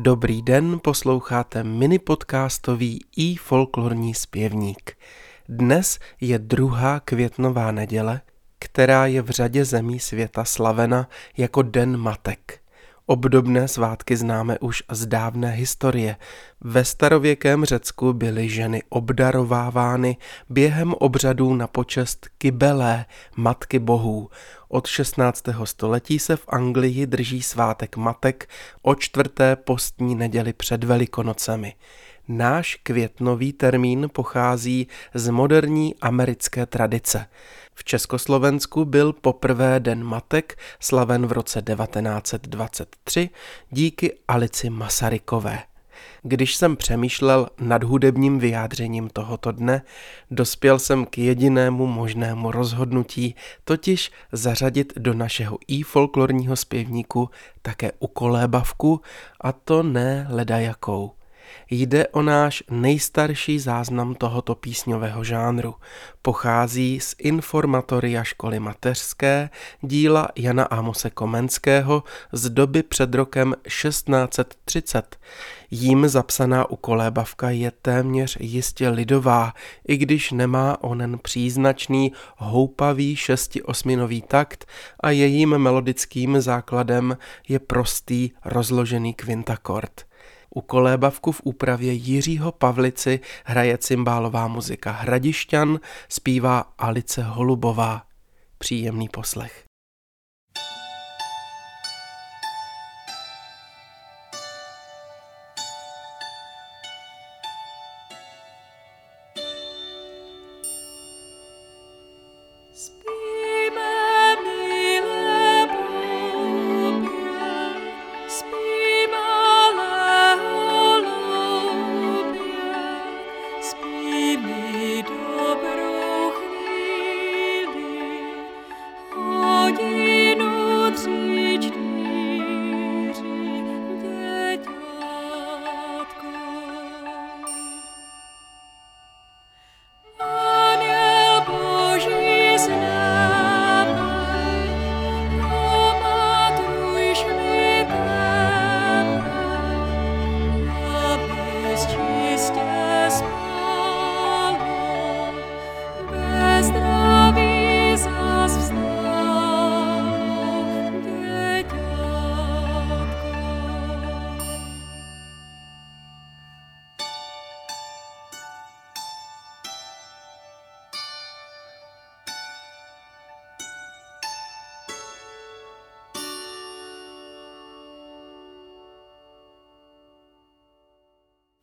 Dobrý den, posloucháte mini podcastový i folklorní zpěvník. Dnes je druhá květnová neděle, která je v řadě zemí světa slavena jako Den matek. Obdobné svátky známe už z dávné historie. Ve starověkém Řecku byly ženy obdarovávány během obřadů na počest kybelé, matky bohů. Od 16. století se v Anglii drží svátek matek o čtvrté postní neděli před Velikonocemi. Náš květnový termín pochází z moderní americké tradice. V Československu byl poprvé Den matek slaven v roce 1923 díky Alici Masarykové. Když jsem přemýšlel nad hudebním vyjádřením tohoto dne, dospěl jsem k jedinému možnému rozhodnutí, totiž zařadit do našeho i folklorního zpěvníku také ukolébavku, a to ne ledajakou. Jde o náš nejstarší záznam tohoto písňového žánru. Pochází z informatoria školy mateřské díla Jana Amose Komenského z doby před rokem 1630. Jím zapsaná ukolébavka je téměř jistě lidová, i když nemá onen příznačný houpavý šesti-osminový takt a jejím melodickým základem je prostý rozložený kvintakord. U kolébavku v úpravě Jiřího Pavlici hraje cymbálová muzika Hradišťan, zpívá Alice Holubová. Příjemný poslech.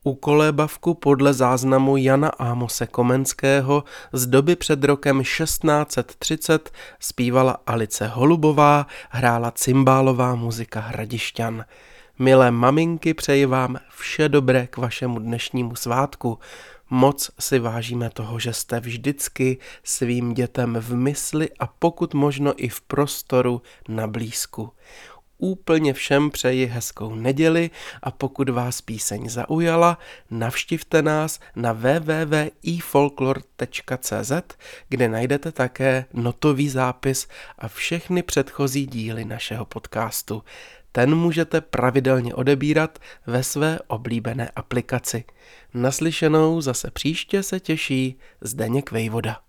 U kolébavku podle záznamu Jana Ámose Komenského z doby před rokem 1630 zpívala Alice Holubová, hrála cymbálová muzika Hradišťan. Milé maminky, přeji vám vše dobré k vašemu dnešnímu svátku. Moc si vážíme toho, že jste vždycky svým dětem v mysli a pokud možno i v prostoru na blízku. Úplně všem přeji hezkou neděli a pokud vás píseň zaujala, navštivte nás na www.ifolklor.cz, kde najdete také notový zápis a všechny předchozí díly našeho podcastu. Ten můžete pravidelně odebírat ve své oblíbené aplikaci. Naslyšenou zase příště se těší Zdeněk Vejvoda.